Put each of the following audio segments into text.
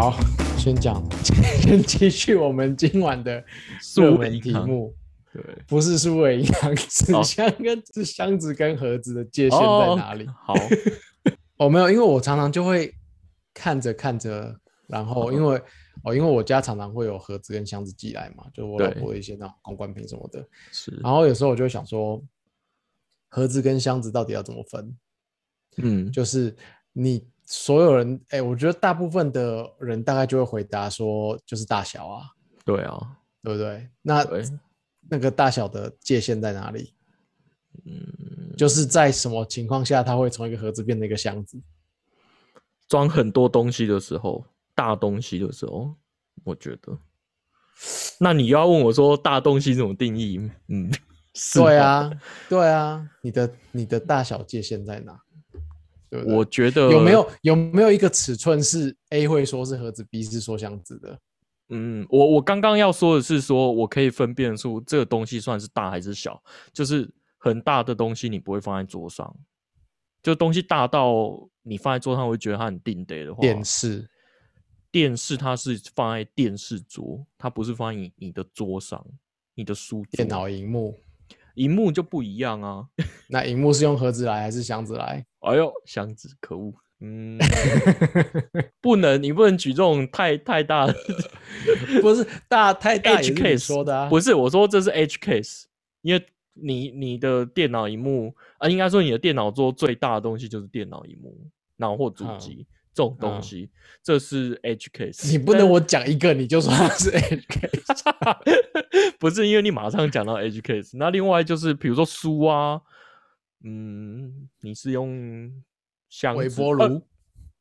好，先讲，先继续我们今晚的热门题目，对，不是数位银行，纸哦箱跟纸箱子跟盒子的界限在哪里？好，哦，没有，因为我常常就会看着看着，然后因为哦，因为我家常常会有盒子跟箱子寄来嘛，就我老婆的一些那种公关品什么的，是，然后有时候我就会想说，盒子跟箱子到底要怎么分？嗯，就是你所有人，哎、我觉得大部分的人大概就会回答说，就是大小啊，对啊，对不对？那对，那个大小的界限在哪里？嗯，就是在什么情况下，它会从一个盒子变成一个箱子？装很多东西的时候，大东西的时候，我觉得，那你要问我说大东西怎么定义？嗯，对啊，对啊，你的你的大小界限在哪？对不对？我觉得有没有有没有一个尺寸是 A 会说是盒子，B 是说箱子的？嗯，我我刚刚要说的是说，我可以分辨出这个东西算是大还是小，就是很大的东西你不会放在桌上，就东西大到你放在桌上会觉得它很定得的话，电视电视它是放在电视桌，它不是放在你你的桌上，你的书电脑荧幕，荧幕就不一样啊。那荧幕是用盒子来还是箱子来？哎呦，箱子可恶，嗯，不能，你不能举这种太太大的不是大太大也 edge 是你 case 说的啊，不是，我说这是 edge case，因为你你的电脑荧幕啊，应该说你的电脑桌最大的东西就是电脑荧幕，然后或主嗯机、这种东嗯西，这是 edge case。你不能我讲一个你就说它是 H K，不是因为你马上讲到 edge case，那另外就是比如说书啊，嗯，你是用箱子微波呃炉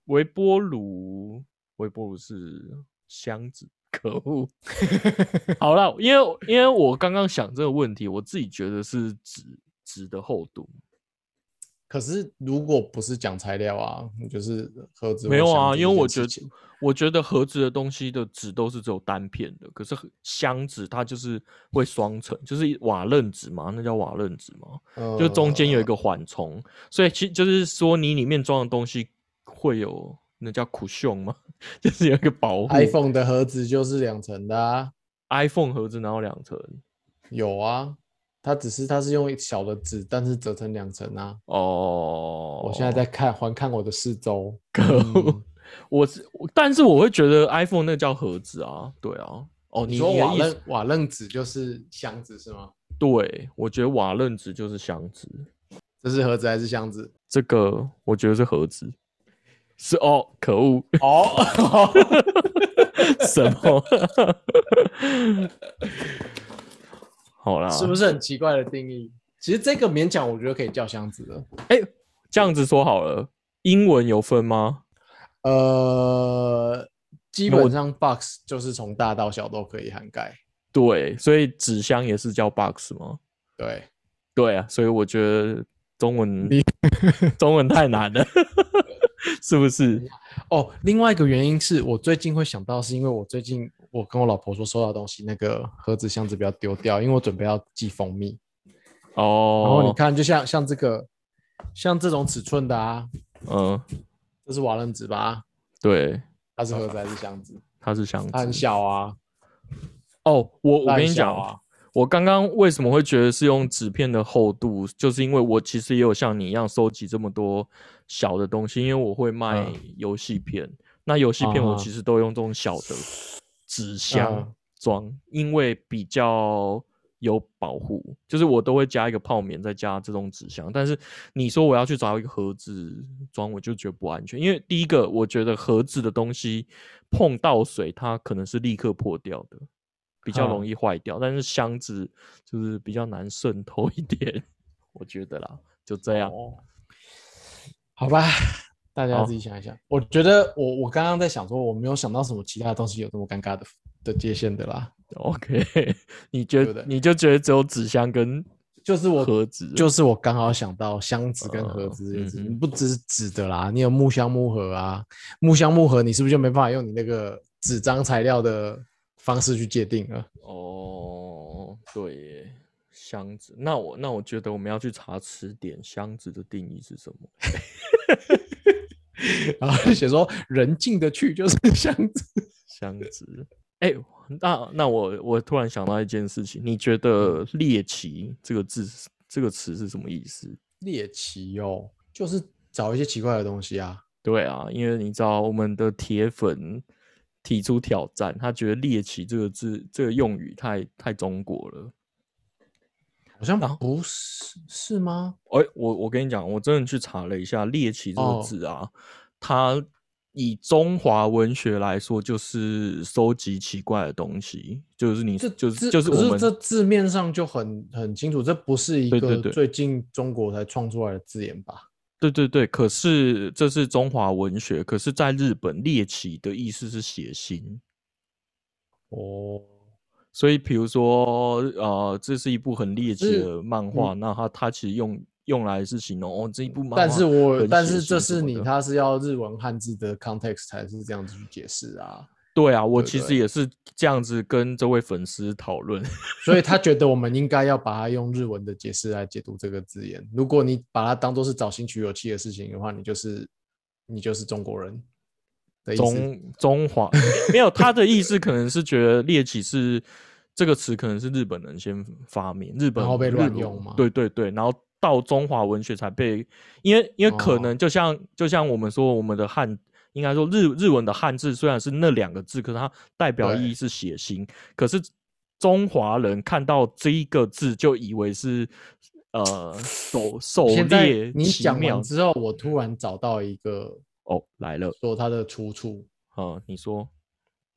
微波炉，微波炉是箱子，可恶。好了，因为因为我刚刚想这个问题，我自己觉得是纸纸的厚度，可是如果不是讲材料啊，你就是盒子或没有啊，因为我觉得我觉得盒子的东西的纸都是只有单片的，可是箱子它就是会双层，就是瓦楞纸嘛，那叫瓦楞纸嘛。就中间有一呃个缓冲，所以其实就是说你里面装的东西会有那叫 cushion 吗？就是有一个保护。iPhone 的盒子就是两层的啊，iPhone 盒子哪有两层？有啊，它只是它是用小的纸，但是折成两层啊。哦，我现在在看环看我的四周，可恶嗯我是，但是我会觉得 iPhone 那叫盒子啊，对啊。哦，你你说瓦楞瓦楞纸就是箱子是吗？对，我觉得瓦楞纸就是箱子，这是盒子还是箱子？这个我觉得是盒子。是哦，可恶，哦，什么？好啦，是不是很奇怪的定义？其实这个勉强我觉得可以叫箱子的。哎、这样子说好了，英文有分吗？呃，基本上 box 就是从大到小都可以涵盖。对，所以纸箱也是叫 box 吗？对，对啊，所以我觉得中文中文太难了，是不是？哦，另外一个原因是我最近会想到，是因为我最近我跟我老婆说收到东西那个盒子箱子不要丢掉，因为我准备要寄蜂蜜。哦，然后你看，就像像这个，像这种尺寸的啊，嗯，这是瓦楞纸吧？对，它是盒子还是箱子？它是箱它很。小啊，哦，我我跟你讲啊，我刚刚为什么会觉得是用纸片的厚度，就是因为我其实也有像你一样收集这么多小的东西，因为我会卖嗯游戏片，那游戏片我啊其实都用这种小的纸箱嗯装，因为比较有保护，就是我都会加一个泡棉，再加这种纸箱。但是你说我要去找一个盒子装，我就觉得不安全，因为第一个，我觉得盒子的东西碰到水，它可能是立刻破掉的。比较容嗯易坏掉，但是箱子就是比较难渗透一点，我觉得啦，就这样。哦，好吧，大家自己想一想。我觉得我我刚刚在想说，我没有想到什么其他东西有这么尴尬的的界限的啦。OK，你觉得你就觉得只有纸箱跟就是我盒子，就是我刚好想到箱子跟盒子这件事，嗯嗯不只是纸的啦，你有木箱木盒啊，木箱木盒你是不是就没办法用你那个纸张材料的方式去界定了？哦，对耶，箱子。那我那我觉得我们要去查词典，箱子的定义是什么？然后就写说人进得去就是 箱子。箱子，哎、那那我我突然想到一件事情，你觉得“猎奇”这个字这个词是什么意思？猎奇哦，就是找一些奇怪的东西啊。对啊，因为你知道我们的铁粉提出挑战，他觉得“猎奇”这个字这个用语太太中国了。好像然后不是是吗？哎、我我跟你讲，我真的去查了一下“猎奇”这个哦字啊，它以中华文学来说，就是收集奇怪的东西，就是你这就是就是我们这字面上就很很清楚，这不是一个最近中国才创出来的字眼吧？对对对，可是这是中华文学，可是在日本猎奇的意思是血腥，哦，所以比如说呃，这是一部很猎奇的漫画，那它它其实用用来是形容哦这一部漫画但是我但是这是你，什么的它是要日文汉字的 context 才是这样子去解释啊，对啊，我其实也是这样子跟这位粉丝讨论。所以他觉得我们应该要把它用日文的解释来解读这个字眼。如果你把它当做是找新取有气的事情的话，你就是你就是中国人。中中华 没有他的意思，可能是觉得猎奇是这个词，可能是日本人先发明，日本然后被乱用嘛对对对，然后到中华文学才被，因为因为可哦能就像、就像我们说我们的汉。应该说日日文的汉字虽然是那两个字，可是它代表意义是血腥。可是中华人看到这一个字，就以为是呃狩狩猎你讲完之后，我突然找到一个哦来了，说它的出处，嗯，你说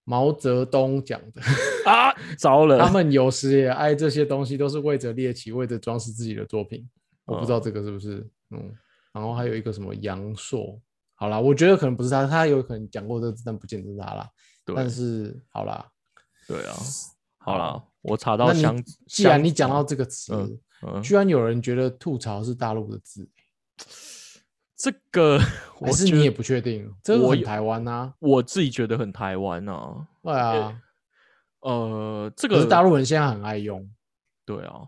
毛泽东讲的。啊，糟了，他们有时也爱这些东西，都是为着猎奇，为着装饰自己的作品。我不知道这个是不是，嗯。然后还有一个什么杨朔，好啦，我觉得可能不是他，他有可能讲过这个字，但不见得是他啦。对但是好啦，对啊，好啦，我查到既然你讲到这个词，嗯嗯，居然有人觉得吐槽是大陆的字，这个我是你也不确定？这个我有很台湾呐、我自己觉得很台湾啊，对啊，呃，这个大陆人现在很爱用。对啊，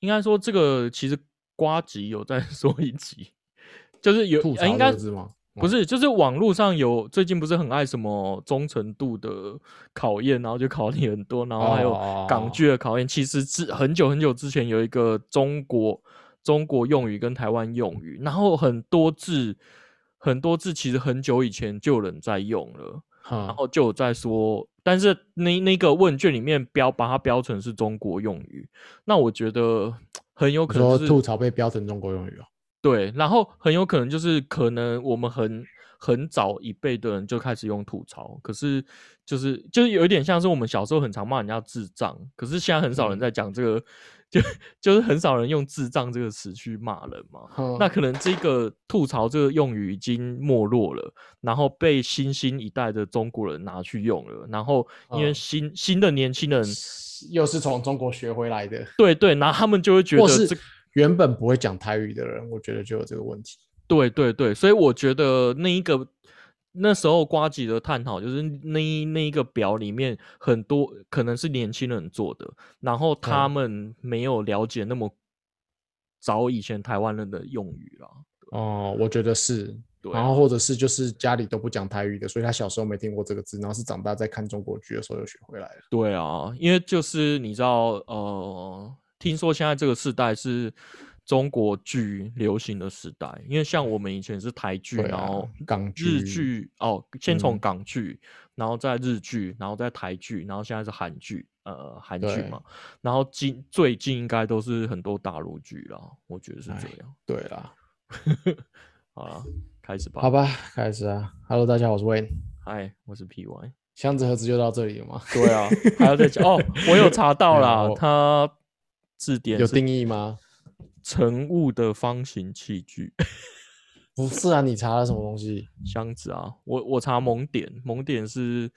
应该说这个其实瓜吉有在 说一集，就是有应该？不是，就是网络上有最近不是很爱什么忠诚度的考验，然后就考你很多，然后还有哦港剧的考验。其实之很久很久之前有一个中国中国用语跟台湾用语，然后很多字很多字其实很久以前就有人在用了，然然后就有在说，但是那那个问卷里面标把它标成是中国用语，那我觉得 很有可能就是吐槽被标成中国用语哦。对，然后很有可能就是可能我们很很早一辈的人就开始用吐槽，可是就是就是有一点像是我们小时候很常骂人家智障，可是现在很少人嗯。在讲这个，就就是很少人用智障这个词去骂人嘛。哼那可能这个吐槽这个用语已经没落了，然后被新兴一代的中国人拿去用了，然后因为嗯新、新的年轻人，又是从中国学回来的，对对，然后他们就会觉或是得这原本不会讲台语的人，我觉得就有这个问题。对对对，所以我觉得那一个那时候瓜吉的探讨，就是那一那一个表里面很多可能是年轻人做的，然后他嗯们没有了解那么早以前台湾人的用语啦。哦，我觉得是。对啊然后或者是就是家里都不讲台语的，所以他小时候没听过这个字，然后是长大在看中国剧的时候又学回来了。对啊，因为就是你知道，呃，听说现在这个时代是中国剧流行的时代，因为像我们以前是台剧，啊然后，港日剧剧哦，先从嗯港剧，然后再日剧，然后再台剧，然后现在是韩剧，呃，韩剧嘛，然后近最近应该都是很多大陆剧啦，我觉得是这哎样。对啦，好了，开始吧。好，吧，开始啊。Hello，大家好，我是 Wayne。嗨，我是 PY。箱子盒子就到这里了吗？对啊，还要再讲哦，我有查到 啦，它字典有定义吗？盛物的方形器具 不是啊，你查了什么东西？箱子啊，我我查蒙点，蒙点是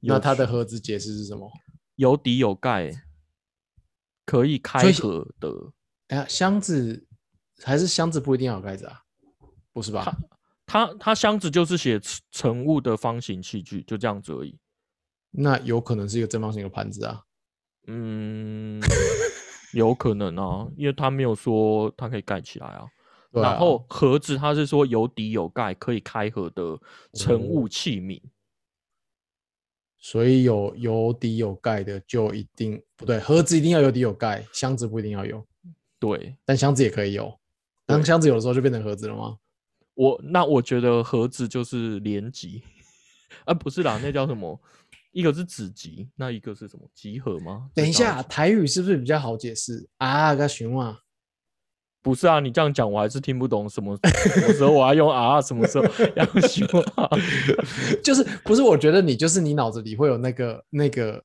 那它的盒子解释是什么？有底有盖，可以开合的。哎呀，箱子还是箱子不一定要有盖子啊？不是吧？它它箱子就是写盛盛物的方形器具，就这样子而已。那有可能是一个正方形的盘子啊。嗯，有可能啊，因为他没有说它可以盖起来啊。啊然后盒子它是说有底有盖，可以开合的盛物器皿。所以有有底有盖的就一定不对，盒子一定要有底有盖，箱子不一定要有，对但箱子也可以有。当箱子有的时候就变成盒子了吗？我，那我觉得盒子就是连级，啊，不是啦，那叫什么？一个是子集，那一个是什么？集合吗？等一下，台语是不是比较好解释啊？个熊啊，不是啊，你这样讲我还是听不懂什么 什么时候我要用啊，什么时候 要用希望。就是不是？我觉得你就是你脑子里会有那个那个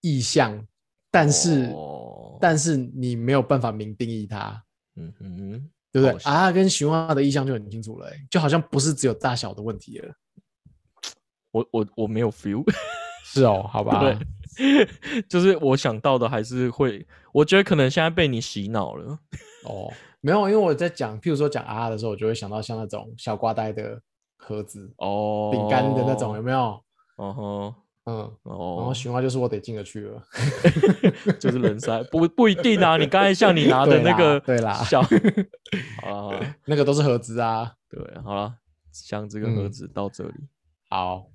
意象，但是、哦但是你没有办法明定义它，嗯哼，对不对啊，跟熊啊的意象就很清楚了、欸，就好像不是只有大小的问题了。我我我没有 feel。是哦，好吧，对，就是我想到的还是会，我觉得可能现在被你洗脑了。哦，没有，因为我在讲，譬如说讲啊的时候，我就会想到像那种小瓜呆的盒子、哦，饼干的那种，有没有？哦吼，嗯，然后哦，熊蛙就是我得进得去了。就是人塞，不不一定啊。你刚才像你拿的那个对啦小，好啦，那个都是盒子啊。对，好了，箱子跟盒嗯子到这里。好，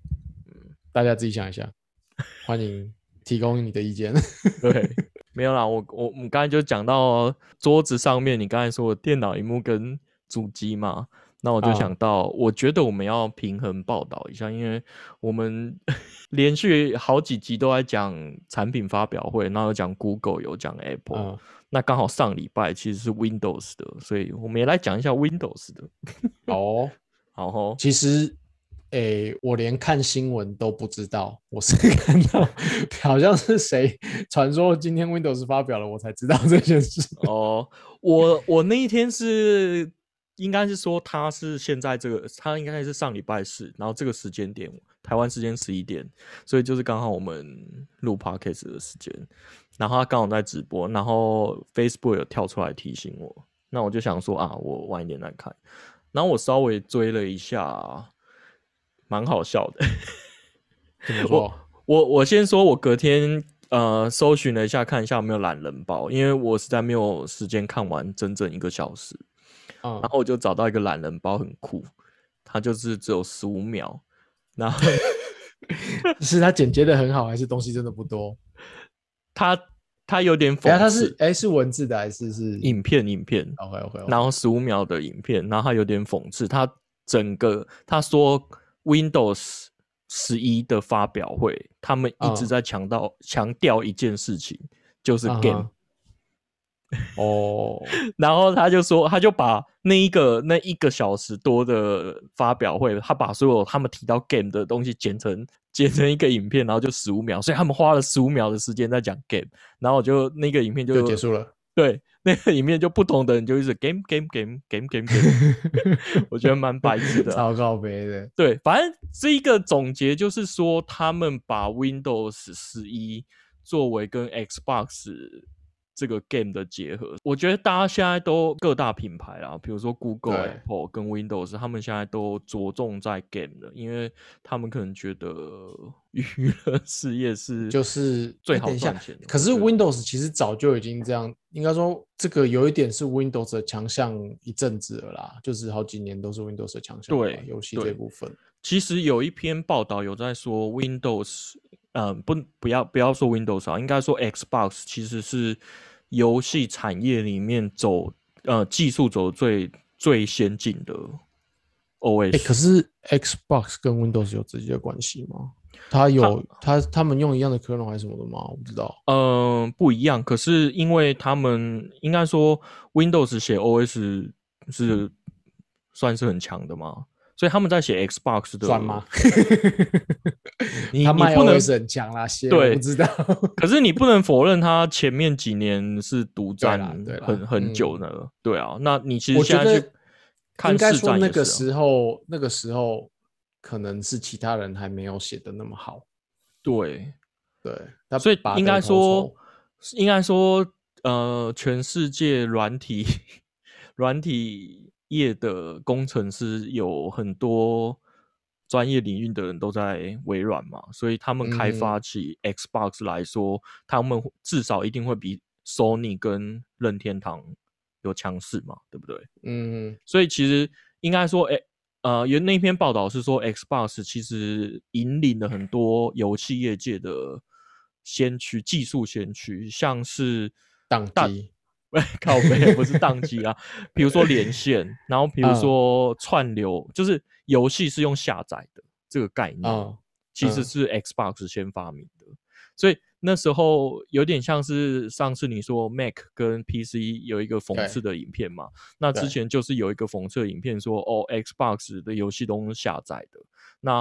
大家自己想一下，欢迎提供你的意见。对，没有啦，我我我们刚才就讲到桌子上面，你刚才说的电脑荧幕跟主机嘛，那我就啊想到，我觉得我们要平衡报道一下，因为我们 连续好几集都在讲产品发表会，然后有讲 Google，有讲 Apple，、嗯，那刚好上礼拜其实是 Windows 的，所以我们也来讲一下 Windows 的。哦，好吼，其实，诶，我连看新闻都不知道，我是 看到好像是谁传说今天 Windows 发表了，我才知道这件事。哦，我我那一天是应该是说他是现在这个，他应该是上礼拜四，然后这个时间点，台湾时间十一点，所以就是刚好我们录 podcast 的时间，然后他刚好在直播，然后 Facebook 有跳出来提醒我，那我就想说啊，我晚一点再看，然后我稍微追了一下，蛮好笑的。怎么说？我我先说，我隔天呃搜寻了一下，看一下有没有懒人包，因为我实在没有时间看完整整一个小时，嗯然，后我就找到一个懒人包，很酷，它就是只有十五秒，然后 是它剪接的很好，还是东西真的不多？它它有点讽刺它是，哎是文字的还是是影片影片，？OK OK，然后十五秒的影片，然后它有点讽刺，它整个他说 Windows 十一的发表会，他们一直嗯在强调强调一件事情，就是 game。哦，然后他就说，他就把那一个那一个小时多的发表会，他把所有他们提到 game 的东西剪成剪成一个影片，然后就十五秒，所以他们花了十五秒的时间在讲 game，然后我就那个影片就就结束了。对，那个里面就不同的人就一直 game game game game game game，我觉得蛮白痴的啊。超告别的，对，反正这一个总结就是说，他们把 Windows 十一作为跟 Xbox 这个 game 的结合，我觉得大家现在都各大品牌啊，比如说 Google、Apple 跟 Windows，他们现在都着重在 game 了，因为他们可能觉得娱乐事业是就是最好赚钱的。可是 Windows 其实早就已经这样，应该说这个有一点是 Windows 的强项一阵子了啦，就是好几年都是 Windows 的强项。对游戏这部分，其实有一篇报道有在说 Windows，嗯、不不要不要说 Windows 啊，应该说 Xbox 其实是游戏产业里面走呃技术走最最先进的 OS。哎，可是 Xbox 跟 Windows 有直接的关系吗？它有它他们用一样的 kernel 还是什么的吗？我不知道。嗯、不一样，可是因为他们应该说 Windows 写 OS 是算是很强的嘛，所以他们在写 Xbox 的算吗？你他卖你不能强啦，写对不知道。可是你不能否认，他前面几年是独占很很久嗯的，对啊。那你其实现在去得看应该市说那个时候，那个时候可能是其他人还没有写的那么好。对，对，他所以应该说筹，应该说，呃，全世界软体 软体业的工程师有很多专业领域的人都在微软嘛，所以他们开发嗯起 Xbox 来说，他们至少一定会比 Sony 跟任天堂有强势嘛，对不对？嗯，所以其实应该说，哎，呃，有那篇报道是说，Xbox 其实引领了很多游戏业界的先驱、技术先驱，像是宕机，靠背不是宕机啊，比如说连线，然后比如说串流，就是游戏是用下载的这个概念，其实是 Xbox 先发明的，所以。那时候有点像是上次你说 Mac 跟 PC 有一个讽刺的影片嘛？那之前就是有一个讽刺影片说，哦，Xbox 的游戏都是下载的。那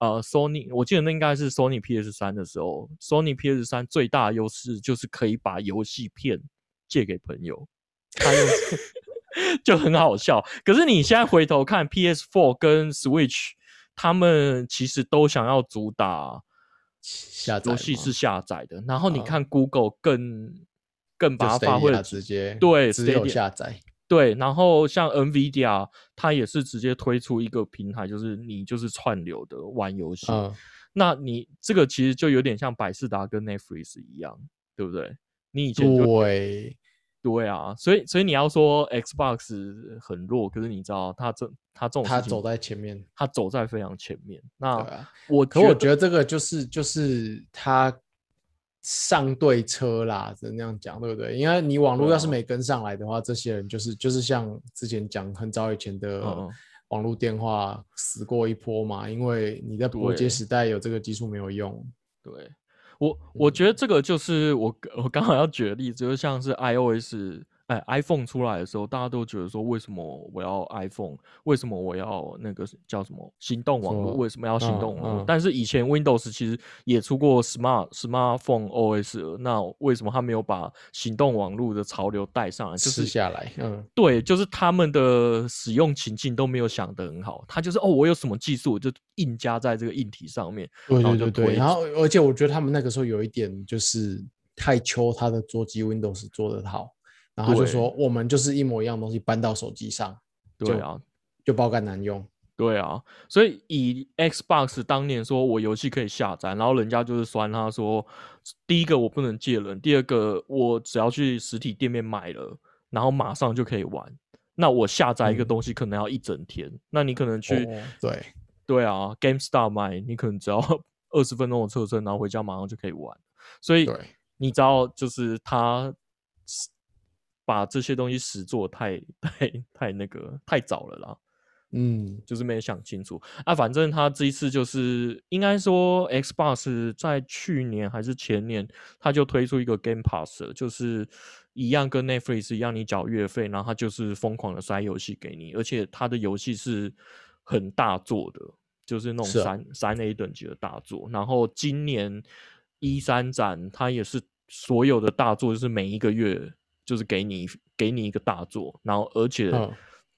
呃，Sony 我记得那应该是 Sony PS 三的时候，Sony PS 三最大的优势就是可以把游戏片借给朋友，他用 就很好笑。可是你现在回头看 PS Four 跟 Switch，他们其实都想要主打。下载游戏是下载的，然后你看 Google 更更把它发挥了直接对只有下载对，然后像 Nvidia 它也是直接推出一个平台，就是你就是串流的玩游戏，那你这个其实就有点像百事达跟 Netflix 一样，对不对？你以前对。对啊，所以所以你要说 Xbox 很弱，可是你知道它这它这种它走在前面，它走在非常前面。那我可我觉得这个就是就是它上对车啦，只能那样讲，对不对？因为你网络要是没跟上来的话，这些人就是就是像之前讲很早以前的网络电话死过一波嘛，因为你在拨接时代有这个技术没有用，对。我我觉得这个就是我我刚好要举的例子，就像是 iOS。哎，iPhone 出来的时候，大家都觉得说，为什么我要 iPhone？为什么我要那个叫什么行动网络？为什么要行动网络？但是以前 Windows 其实也出过 Smart Smartphone OS，那为什么他没有把行动网络的潮流带上来？就是下来，嗯，对，就是他们的使用情境都没有想得很好。他就是哦，我有什么技术，就硬加在这个硬体上面，对对对对。然后，而且我觉得他们那个时候有一点就是太求他的桌机 Windows 做得好。然后就说我们就是一模一样东西搬到手机上，对啊，就爆肝难用。对啊，所以以 Xbox 当年说我游戏可以下载，然后人家就是酸他说，第一个我不能借人，第二个我只要去实体店面买了，然后马上就可以玩。那我下载一个东西可能要一整天，那你可能去对对啊，GameStar 买，你可能只要 二十分钟的车程，然后回家马上就可以玩。所以你知道，就是他。把这些东西实做太太太那个太早了啦，嗯，就是没想清楚啊。反正他这一次就是应该说，Xbox 在去年还是前年，他就推出一个 Game Pass，就是一样跟 Netflix 一样，你缴月费，然后他就是疯狂的塞游戏给你，而且他的游戏是很大作的，就是那种三三 A 等级的大作。然后今年一三展，它也是所有的大作，就是每一个月。就是给你给你一个大作，然后而且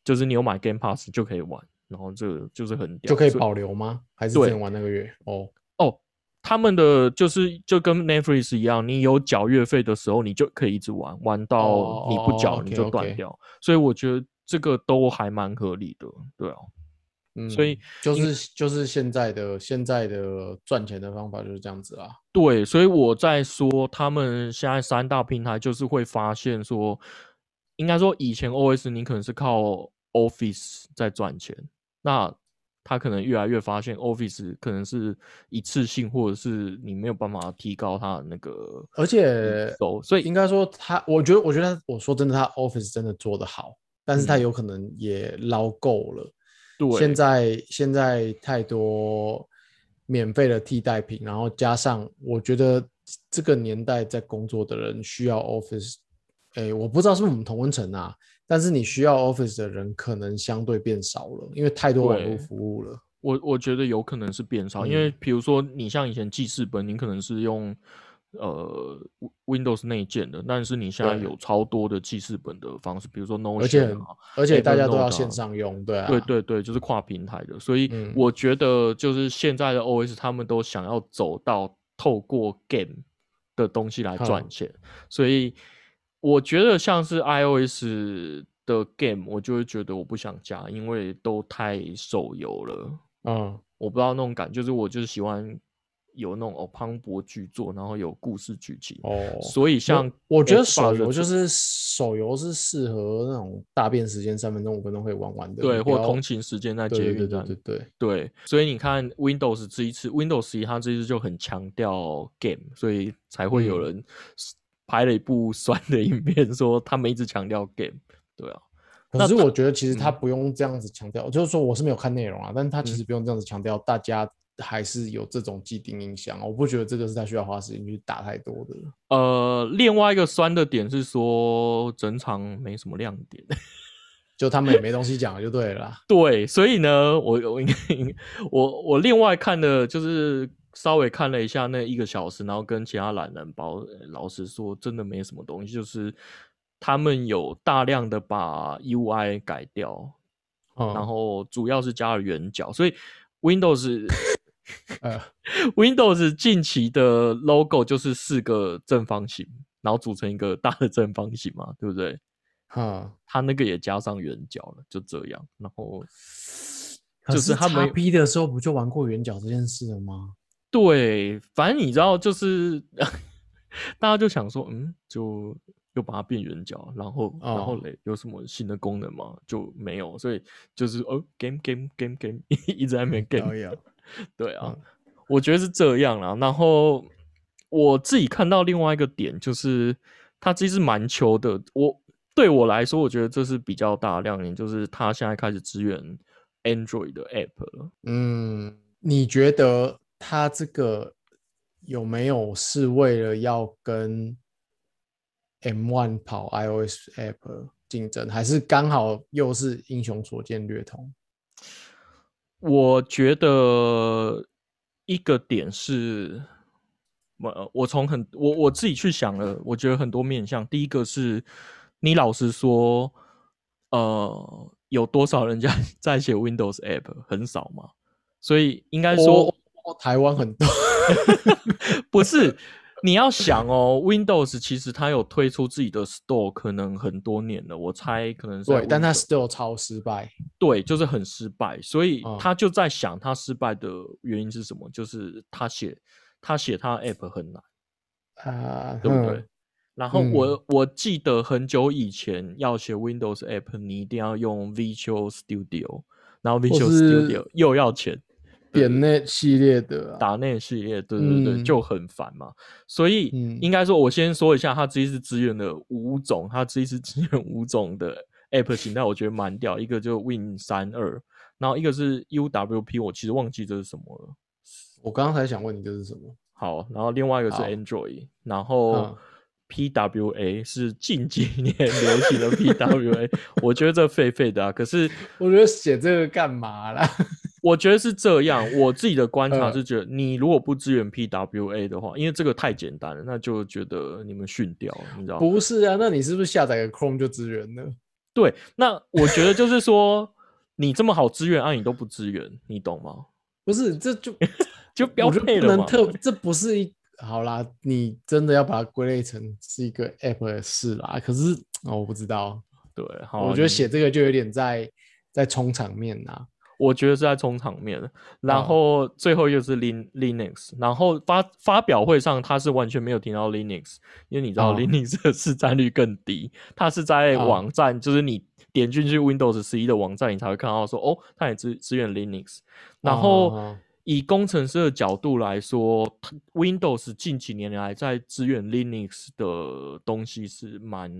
就是你有买 Game Pass 就可以玩，然后这个就是很就可以保留吗？还是只能玩那个月？哦哦，他们的就是就跟 Netflix 一样，你有缴月费的时候，你就可以一直玩，玩到你不缴你就断掉。所以我觉得这个都还蛮合理的，对啊。嗯，所以就是就是现在的现在的赚钱的方法就是这样子啦。对，所以我在说，他们现在三大平台就是会发现说，应该说以前 OS 你可能是靠 Office 在赚钱，那他可能越来越发现 Office 可能是一次性，或者是你没有办法提高它的那个，而且所以应该说他，我觉得我觉得我说真的，他 Office 真的做得好，但是他有可能也捞够了。现在现在太多免费的替代品，然后加上我觉得这个年代在工作的人需要 Office，哎，我不知道是不是我们同温层啊，但是你需要 Office 的人可能相对变少了，因为太多网络服务了。我我觉得有可能是变少，因为比如说你像以前记事本，你可能是用。呃，Windows 内建的，但是你现在有超多的记事本的方式，比如说 Notion，而且而且大家都要线上用，对啊，对对对，就是跨平台的，所以我觉得就是现在的 OS 他们都想要走到透过 Game 的东西来赚钱，所以我觉得像是 iOS 的 Game，我就会觉得我不想加，因为都太手游了，嗯，我不知道那种感，就是我就是喜欢。有那种哦磅礴巨作，然后有故事剧情。哦，所以像我我觉得手游就是手游是适合那种大便时间三分钟五分钟可以玩完的，对，或通勤时间在捷对对运站，对对对所以你看 Windows 这一次，Windows 十一它这一次就很强调 game，所以才会有嗯人拍了一部酸的影片，说他们一直强调 game。对啊，那可是我觉得其实他嗯不用这样子强调，就是说我是没有看内容啊，但是他其嗯实不用这样子强调，大家还是有这种既定印象啊。我不觉得这个是他需要花时间去打太多的。呃，另外一个酸的点是说整场没什么亮点。就他们也没东西讲，就对了啦。对，所以呢，我我应该我我另外看的就是稍微看了一下那一个小时，然后跟其他懒人包，呃老实说，真的没什么东西，就是他们有大量的把 UI 改掉，嗯，然后主要是加了圆角，所以 Windows 呃，Windows 近期的 logo 就是四个正方形，然后组成一个大的正方形嘛，对不对？哈，它那个也加上圆角了，就这样，然后。可就是他们 P 的时候不就玩过圆角这件事了吗？对，反正你知道，就是 大家就想说，嗯，就又把它变圆角，然后、然后哦嘞，有什么新的功能吗？就没有，所以就是哦，game game game game 一直在那边 game，对啊，嗯我觉得是这样啦。然后我自己看到另外一个点，就是它其实蛮球的。我对我来说，我觉得这是比较大的亮点，就是它现在开始支援 Android 的 App 了。嗯，你觉得他这个有没有是为了要跟 M One 跑 iOS App 竞争，还是刚好又是英雄所见略同？我觉得一个点是，我我从很我我自己去想了，我觉得很多面向。第一个是你老实说，呃，有多少人家 在写 Windows App 很少嘛，所以应该说哦台湾很多，不是。你要想哦，Windows 其实它有推出自己的 Store，可能很多年了，我猜可能是对，但他 Windows- still 超失败。对，就是很失败，所以嗯他就在想他失败的原因是什么？就是他写他写他的 app 很难，啊，对不对？嗯然后我、我记得很久以前要写 Windows app，你一定要用 Visual Studio，然后 Visual Studio 又要钱，点那系列的、啊，打那系列，对对对，嗯就很烦嘛。所以、嗯应该说，我先说一下，它这一次支援了五种，它这一次支援五种的 App 形态，我觉得蛮屌。一个就 Win 三二，然后一个是 UWP，我其实忘记这是什么了。我刚刚才想问你这是什么？好，然后另外一个是 Android，然后嗯 PWA 是近几年流行的 PWA，我觉得这废废的啊。可是我觉得写这个干嘛啦？我觉得是这样，我自己的观察嗯是觉得，你如果不支援 PWA 的话，因为这个太简单了，那就觉得你们训掉了，你知道吗？不是啊，那你是不是下载个 Chrome 就支援了？对，那我觉得就是说，你这么好支援，啊，你都不支援，你懂吗？不是，这就 就标配了嘛。不能特，这不是一好啦，你真的要把它归类成是一个 App 的事啦。可是哦，我不知道，对，好，我觉得你写这个就有点在在冲场面呐、我觉得是在冲场面。的。然哦。后最后一个是 Lin Linux，然后发发表会上他是完全没有提到 Linux，因为你知道哦。Linux 的市占率更低，它是在哦。网站，就是你点进去 Windows 十一的网站，你才会看到说哦，他也支支援 Linux。然后哦。以工程师的角度来说它，Windows 近几年来在支援 Linux 的东西是蛮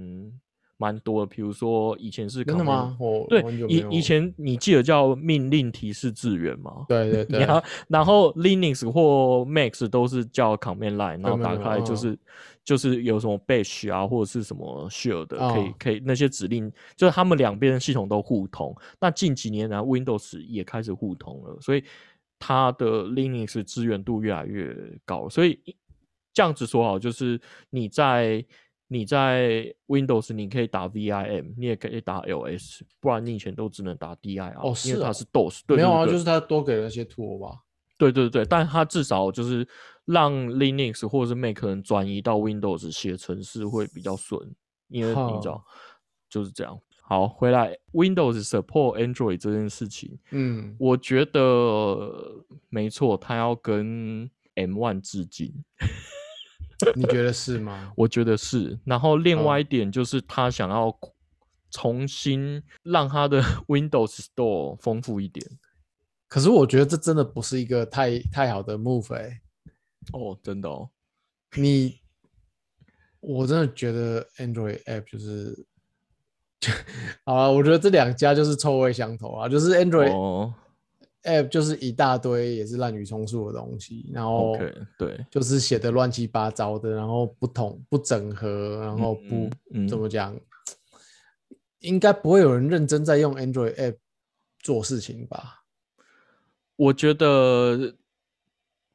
蛮多的，比如说以前是真的 command- 吗？我对以以前你记得叫命令提示字源吗？对对对，然后然后 Linux 或 Max 都是叫 command line，然后打开就是、就是有什么 bash 啊，或者是什么 shell 的，可以哦可以那些指令，就是他们两边的系统都互通。那近几年来 Windows 也开始互通了，所以它的 Linux 支援度越来越高。所以这样子说好，就是你在你在 Windows 你可以打 VIM，你也可以打 LS，不然你以前都只能打 DIR，、哦是啊因为它是 DOS。对没有啊，就是它多给了一些 tool 吧。对对对，但它至少就是让 Linux 或者是 Mac 人转移到 Windows 写程式会比较顺，因为你知道就是这样。好，回来 Windows support Android 这件事情，嗯，我觉得没错，它要跟 M One 致敬。你觉得是吗？我觉得是。然后另外一点就是他想要重新让他的 Windows Store 丰富一点。可是我觉得这真的不是一个太太好的 move 哎、哦，真的哦。你，我真的觉得 Android app 就是，好啊，我觉得这两家就是臭味相投啊，就是 Android 哦 app 就是一大堆也是滥竽充数的东西，然后对，就是写的乱七八糟的，然后不统不整合，然后不、嗯嗯怎么讲，应该不会有人认真在用 Android app 做事情吧？我觉得，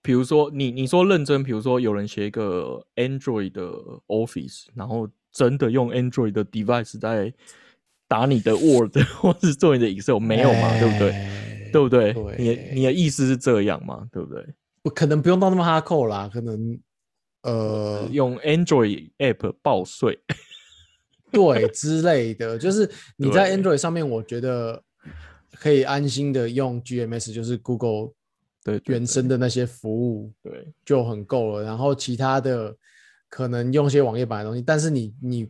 比如说你你说认真，比如说有人写一个 Android 的 Office，然后真的用 Android 的 device 在打你的 Word 或是做你的 Excel，没有嘛？对不对？哎对不对？对你你的意思是这样嘛？对不对？我可能不用到那么哈扣啦，可能呃用 Android app 报税，对之类的，就是你在 Android 上面，我觉得可以安心的用 GMS，就是 Google 对对原生的那些服务对就很够了。然后其他的可能用些网页版的东西，但是你你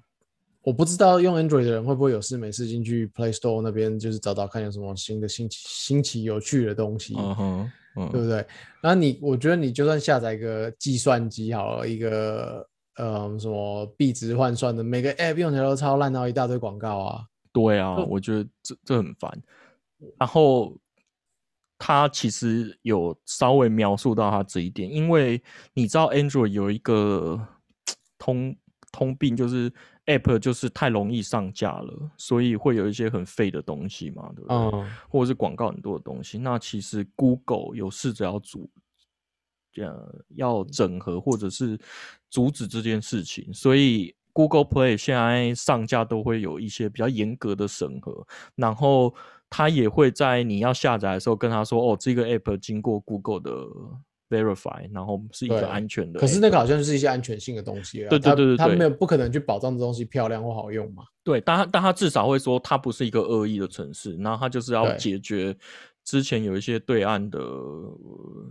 我不知道用 Android 的人会不会有事没事进去 Play Store 那边，就是找找看有什么新的新奇新奇有趣的东西。嗯哼，嗯，对不对？然后你，我觉得你就算下载一个计算机好了，一个呃什么币值换算的，每个 app 用起来都超烂，然后一大堆广告啊。对啊，我觉得这这很烦。然后他其实有稍微描述到他这一点，因为你知道 Android 有一个 通通病，就是 App 就是太容易上架了，所以会有一些很废的东西嘛，对不对？嗯，或者是广告很多的东西。那其实 Google 有试着要阻，呃，要整合或者是阻止这件事情，所以 Google Play 现在上架都会有一些比较严格的审核，然后它也会在你要下载的时候跟他说，哦，这个 App 经过 Google 的 Verify，然后是一个安全的。可是那个好像就是一些安全性的东西啊。对对它对对对它没有不可能去保障这东西漂亮或好用嘛。对，但他但他至少会说它不是一个恶意的城市，然后他就是要解决之前有一些对岸的、呃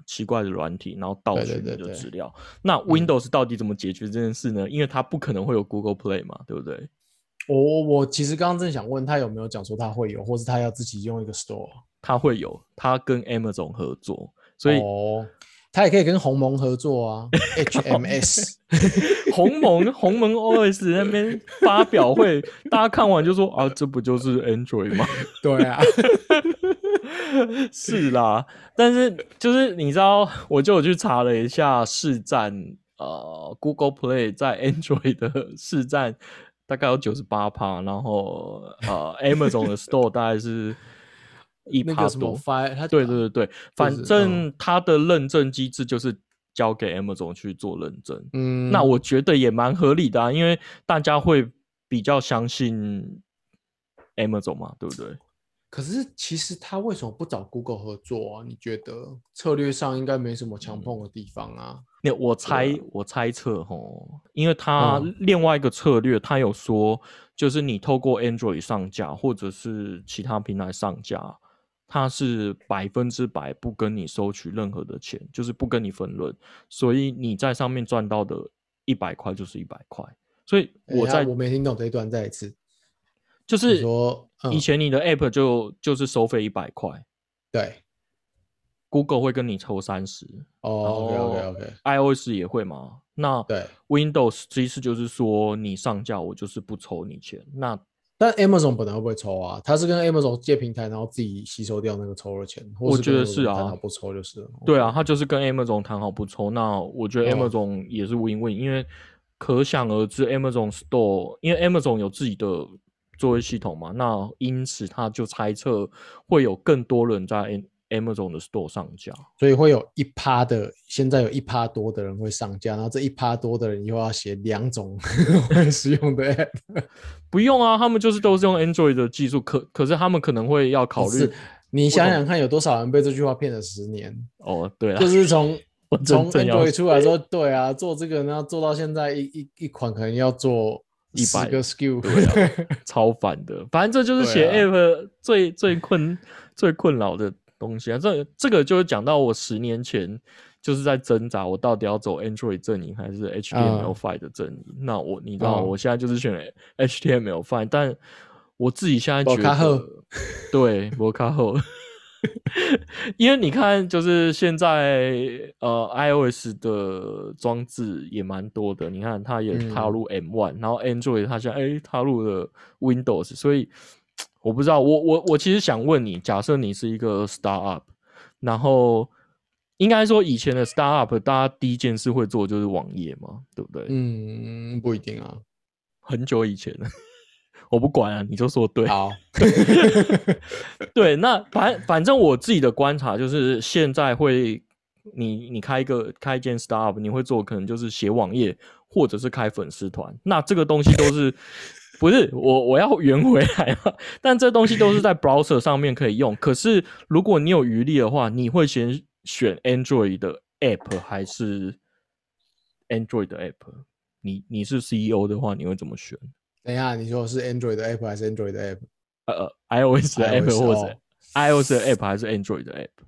奇怪的软体，然后盗对取的资料。那 Windows 到底怎么解决这件事呢？因为它不可能会有 Google Play 嘛，对不对？我我我其实刚刚正想问他有没有讲说他会有，或是他要自己用一个 store。他会有，他跟 Amazon 合作，所以哦，他也可以跟鸿蒙合作啊，HMS。鸿蒙鸿蒙 OS 那边发表会，大家看完就说啊，这不就是 Android 吗？对啊，是啦，但是就是你知道，我就有去查了一下市占，呃，Google Play 在 Android 的市占大概有九十八趴，然后呃，Amazon 的 Store 大概是一趴那个什么多。他对对对对，反正它的认证机制就是交给 Amazon 去做认证。嗯，那我觉得也蛮合理的啊，因为大家会比较相信 Amazon 嘛，对不对？可是其实他为什么不找 Google 合作啊？你觉得策略上应该没什么强碰的地方啊？那我猜，我猜测吼，因为它嗯另外一个策略，他有说，就是你透过 Android 上架或者是其他平台上架，它是百分之百不跟你收取任何的钱，就是不跟你分润，所以你在上面赚到的一百块就是一百块。所以我在我没听懂这一段，再一次。就是说，嗯以前你的 App 就就是收费一百块对，，Google 会跟你抽三十哦，OK OK OK，，iOS 也会嘛？那对。Windows 其实就是说你上架我就是不抽你钱，那但 Amazon 本来会不会抽啊？他是跟 Amazon 借平台，然后自己吸收掉那个抽的钱，我觉得是啊谈好不抽就是了。对啊，他就是跟 Amazon 谈好不抽，那我觉得哦 Amazon 也是 win win，、因为可想而知，Amazon Store 因为 Amazon 有自己的作业系统嘛，那因此他就猜测会有更多人在 Amazon 的 Store 上架。所以会有一趴的，现在有一趴多的人会上架，然后这一趴多的人又要写两种 会使用的 app。不用啊，他们就是都是用 Android 的技术，可可是他们可能会要考虑你想想看，有多少人被这句话骗了十年？哦，对啊就，是从 从 Android 出来说，对啊，做这个，然后做到现在一一一款可能要做一百个啊超烦的。反正这就是写 App 最、最困最困扰的东西啊。这这个就是讲到我十年前就是在挣扎，我到底要走 Android 阵营还是 HTML5 的阵营？那我你知道，我现在就是选 HTML5，但我自己现在觉得，对，摩卡后。因为你看，就是现在呃，iOS 的装置也蛮多的。你看，它也踏入 M1，然后 Android 它现在哎踏入了 Windows，所以我不知道。我我我其实想问你，假设你是一个 startup，然后应该说以前的 startup，大家第一件事会做就是网页嘛，对不对？嗯，不一定啊，很久以前。我不管啊，你就说对。好，对，那反反正我自己的观察就是，现在会你你开一个开一间 startup，你会做可能就是写网页，或者是开粉丝团。那这个东西都是不是我我要圆回来了？但这东西都是在 browser 上面可以用。可是如果你有余力的话，你会先选 Android 的 app 还是 Android 的 app？你你是 CEO 的话，你会怎么选？等一下，你说是 Android 的 app 还是 Android 的 app？呃，iOS 的 app 或者 iOS 的 app 还是 Android 的 app？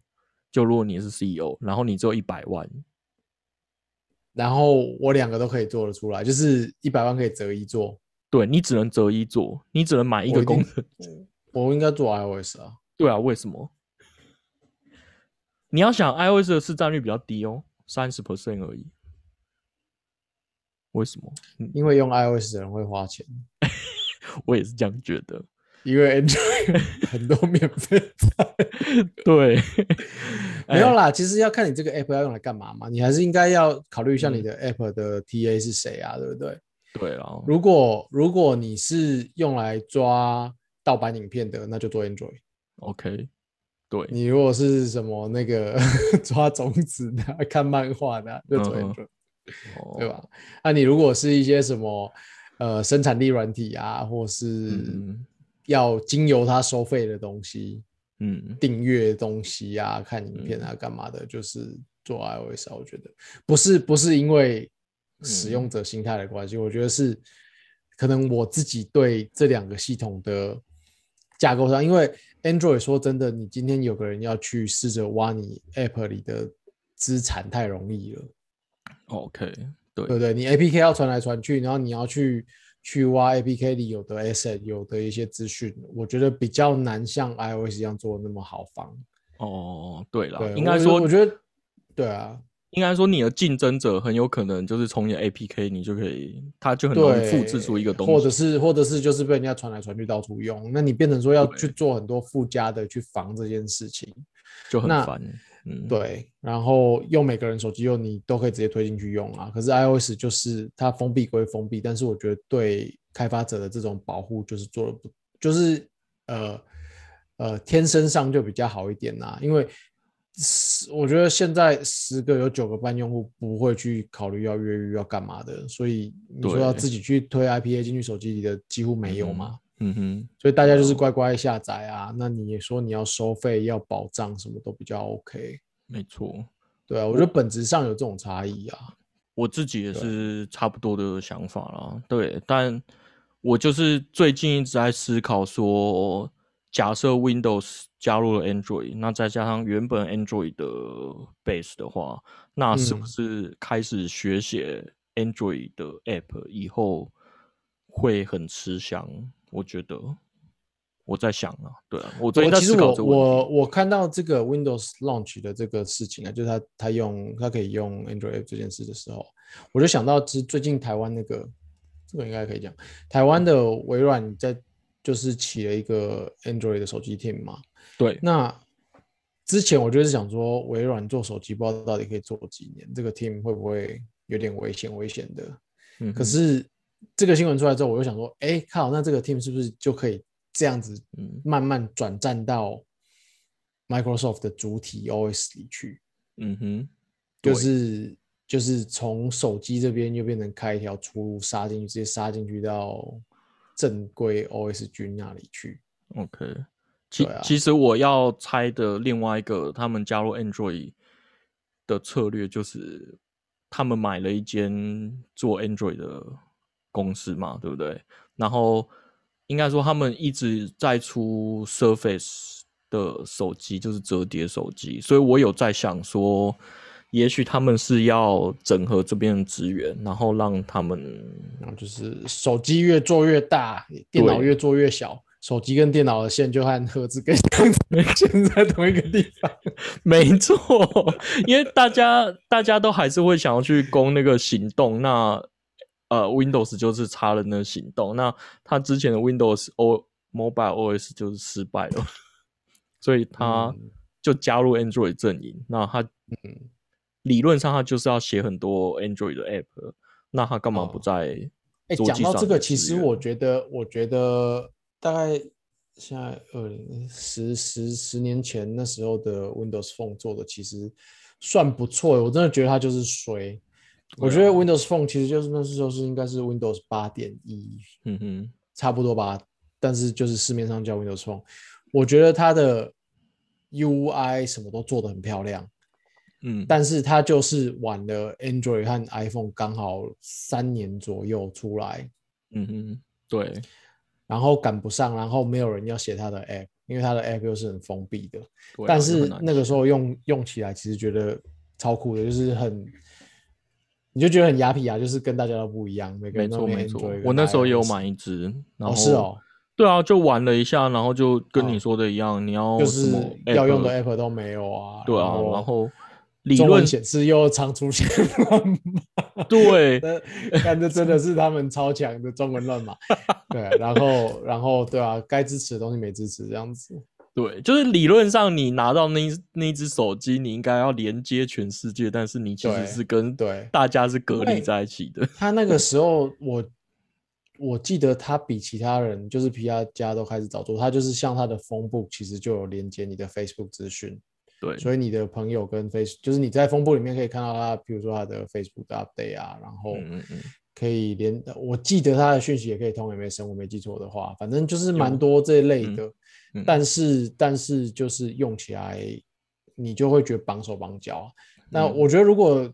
就如果你是 CEO，然后你只有一百万，然后我两个都可以做得出来，就是一百万可以择一做。对你只能择一做，你只能买一个功能。我应该做 iOS 啊？对啊，为什么？你要想 iOS 的市占率比较低哦，三十 percent 而已。为什么？因为用 iOS 的人会花钱。我也是这样觉得。因为 Android 很多免费 对，没有啦。其实要看你这个 app 要用来干嘛嘛。你还是应该要考虑一下你的 app 的 TA 是谁啊，对不对？对啊。如果如果你是用来抓盗版影片的，那就做 Android。OK。对你如果是什么那个 抓种子的、看漫画的，就做 Android。对吧？那你如果是一些什么呃生产力软体啊，或是要经由它收费的东西，嗯，订阅东西啊，看影片啊，干嘛的，就是做 iOS 啊。我觉得。不是不是因为使用者心态的关系，我觉得是可能我自己对这两个系统的架构上，因为 Android 说真的，你今天有个人要去试着挖你 App 里的资产，太容易了。OK，对。对对，你 APK 要传来传去，然后你要去去挖 APK 里有的 asset，有的一些资讯，我觉得比较难像 iOS 一样做的那么好防。哦，对了，应该说，我觉得，对啊，应该说你的竞争者很有可能就是从你的 APK，你就可以，他就很容易复制出一个东西，或者是或者是就是被人家传来传去到处用，那你变成说要去做很多附加的去防这件事情，就很烦。嗯，对，然后用每个人手机用，你都可以直接推进去用啊。可是 iOS 就是它封闭归封闭，但是我觉得对开发者的这种保护就是做的不，就是呃呃天生上就比较好一点呐。因为十，我觉得现在十个有九个半用户不会去考虑要越狱要干嘛的，所以你说要自己去推 IPA 进去手机里的几乎没有嘛。嗯哼，所以大家就是乖乖下载啊。那你也说你要收费、要保障，什么都比较 OK。没错，对啊，我觉得本质上有这种差异啊。我自己也是差不多的想法啦。对，但我就是最近一直在思考说，假设 Windows 加入了 Android，那再加上原本 Android 的 base 的话，那是不是开始学写 Android 的 app 以后会很吃香？我觉得我在想啊，对啊，我最近其实我我我看到这个 Windows Launch 的这个事情啊，就是他他用他可以用 Android 这件事的时候，我就想到其实最近台湾那个这个应该可以讲，台湾的微软在就是起了一个 Android 的手机 team 嘛，对，那之前我就是想说微软做手机不知道到底可以做几年，这个 team 会不会有点危险危险的，嗯，可是。这个新闻出来之后，我就想说，哎，靠，那这个 team 是不是就可以这样子，慢慢转战到 Microsoft 的主体 OS 里去？嗯哼，就是就是从手机这边又变成开一条出路，杀进去，直接杀进去到正规 OS 军那里去。OK，其其实我要猜的另外一个，他们加入 Android 的策略，就是他们买了一间做 Android 的。公司嘛，对不对？然后应该说他们一直在出 Surface 的手机，就是折叠手机。所以我有在想说，也许他们是要整合这边的资源，然后让他们，然后就是手机越做越大，电脑越做越小。手机跟电脑的线就和盒子跟箱子建在同一个地方，没错，因为大家大家都还是会想要去攻那个行动，那呃，Windows 就是差了那行动，那他之前的 Windows O Mobile OS 就是失败了，所以他就加入 Android 阵营，那他理论上他就是要写很多 Android 的 App，那他干嘛不在？哎，讲到这个，其实我觉得，我觉得。大概现在二零十十十年前那时候的 Windows Phone 做的其实算不错，我真的觉得它就是衰。我觉得 Windows Phone 其实就是那时候是应该是 Windows 八点一，嗯哼，差不多吧。但是就是市面上叫 Windows Phone，我觉得它的 UI 什么都做的很漂亮，嗯，但是它就是晚了 Android 和 iPhone 刚好三年左右出来，嗯哼，对。然后赶不上，然后没有人要写它的 app，因为它的 app 又是很封闭的。但是那个时候用用起来，其实觉得超酷的，就是很，你就觉得很雅痞啊，就是跟大家都不一样。每个人都没错，我那时候也有买一只，然后是哦，对啊，就玩了一下，然后就跟你说的一样，你要就是要用的 app 都没有啊。对啊，然后。理论显示又常出现乱码，对，但这真的是他们超强的中文乱码，对，然后然后对啊，该支持的东西没支持这样子，对，就是理论上你拿到那那只手机，你应该要连接全世界，但是你其实是跟对大家是隔离在一起的。他那个 时候，我我记得他比其他人就是皮亚家都开始早做，他就是像他的风布，其实就有连接你的 Facebook 资讯。对，所以你的朋友跟 Face 就是你在风布里面可以看到他，比如说他的 Facebook 的 update 啊，然后可以连，我记得他的讯息也可以通 MSN，我没记错的话，反正就是蛮多这一类的。但是但是就是用起来你就会觉得绑手绑脚。那我觉得如果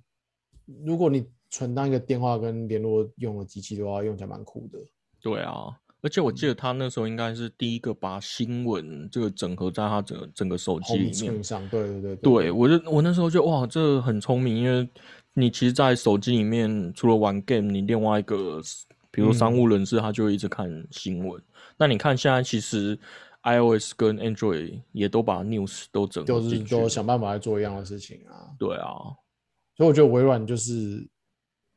如果你存当一个电话跟联络用的机器的话，用起来蛮酷的。对啊。而且我记得他那时候应该是第一个把新闻这个整合在他整整个手机里面上，对对对，对我就我那时候就哇，这很聪明，因为你其实，在手机里面除了玩 game，你另外一个，比如商务人士，他就一直看新闻。那你看现在其实 iOS 跟 Android 也都把 news 都整合进去，都想办法来做一样的事情啊。对啊，所以我觉得微软就是。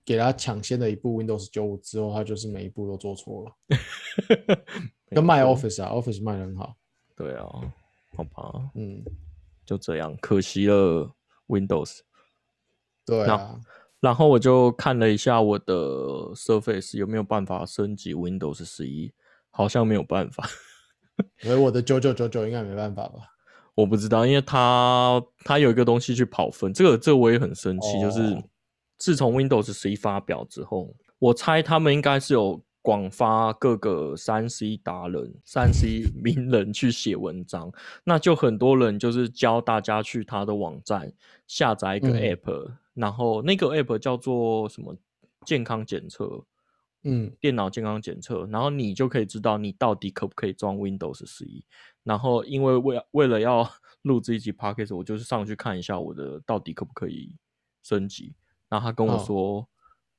给他抢先的一部 Windows 九五之后，他就是每一步都做错了，跟卖 Office 啊，Office 卖的很好。对啊，好吧，嗯，就这样，可惜了 Windows。对啊，然后我就看了一下我的 Surface 有没有办法升级 Windows 十一，好像没有办法。所以我的九九九九应该没办法吧？我不知道，因为他他有一个东西去跑分，这个这个我也很生气，就是。自从 Windows 十一发表之后，我猜他们应该是有广发各个三 C 达人、三 C 名人去写文章，那就很多人就是教大家去他的网站下载一个 App，然后那个 App 叫做什么健康检测，嗯，电脑健康检测，然后你就可以知道你到底可不可以装 Windows 十一。然后因为为为了要 录这一集 Podcast，我就是上去看一下我的到底可不可以升级。然后他跟我说，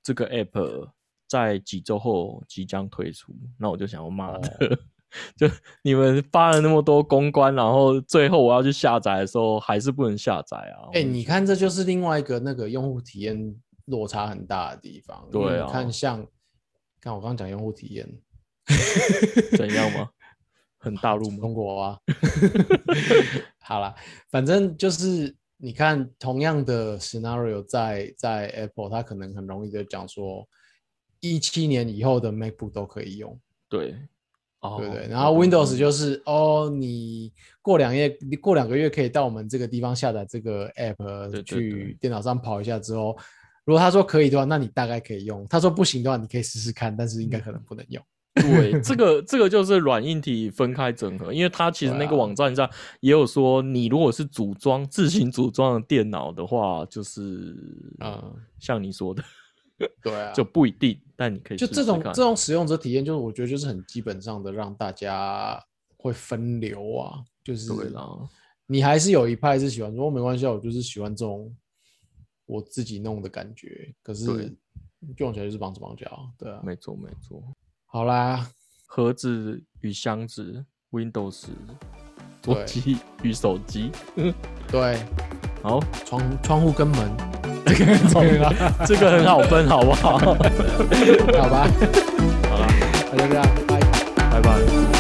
这个 app 在几周后即将推出。那我就想，我妈的，就你们发了那么多公关，然后最后我要去下载的时候，还是不能下载啊？哎，你看，这就是另外一个那个用户体验落差很大的地方。对啊，看像，看我刚刚讲用户体验 怎样吗？很大陆吗？中国啊？好了，反正就是。你看，同样的 scenario 在在 Apple，它可能很容易的讲说，一七年以后的 MacBook 都可以用，对，对不对？然后 Windows 就是哦，你过两月，你过两个月可以到我们这个地方下载这个 App，去电脑上跑一下之后，如果他说可以的话，那你大概可以用；他说不行的话，你可以试试看，但是应该可能不能用。对，这 个这个就是软硬体分开整合，因为它其实那个网站上也有说，你如果是组装自行组装的电脑的话，就是啊，像你说的，对啊，就不一定，但你可以就这种这种使用者体验，就是我觉得就是很基本上的让大家会分流啊，就是对啦，你还是有一派是喜欢说没关系，我就是喜欢这种我自己弄的感觉，可是用起来就是绑手绑脚，对啊。没错没错。好啦，盒子与箱子，Windows 桌对机与手机。对，好，窗窗户跟门，这个很好分，好不好？好吧，好了，那就这样，拜。拜拜。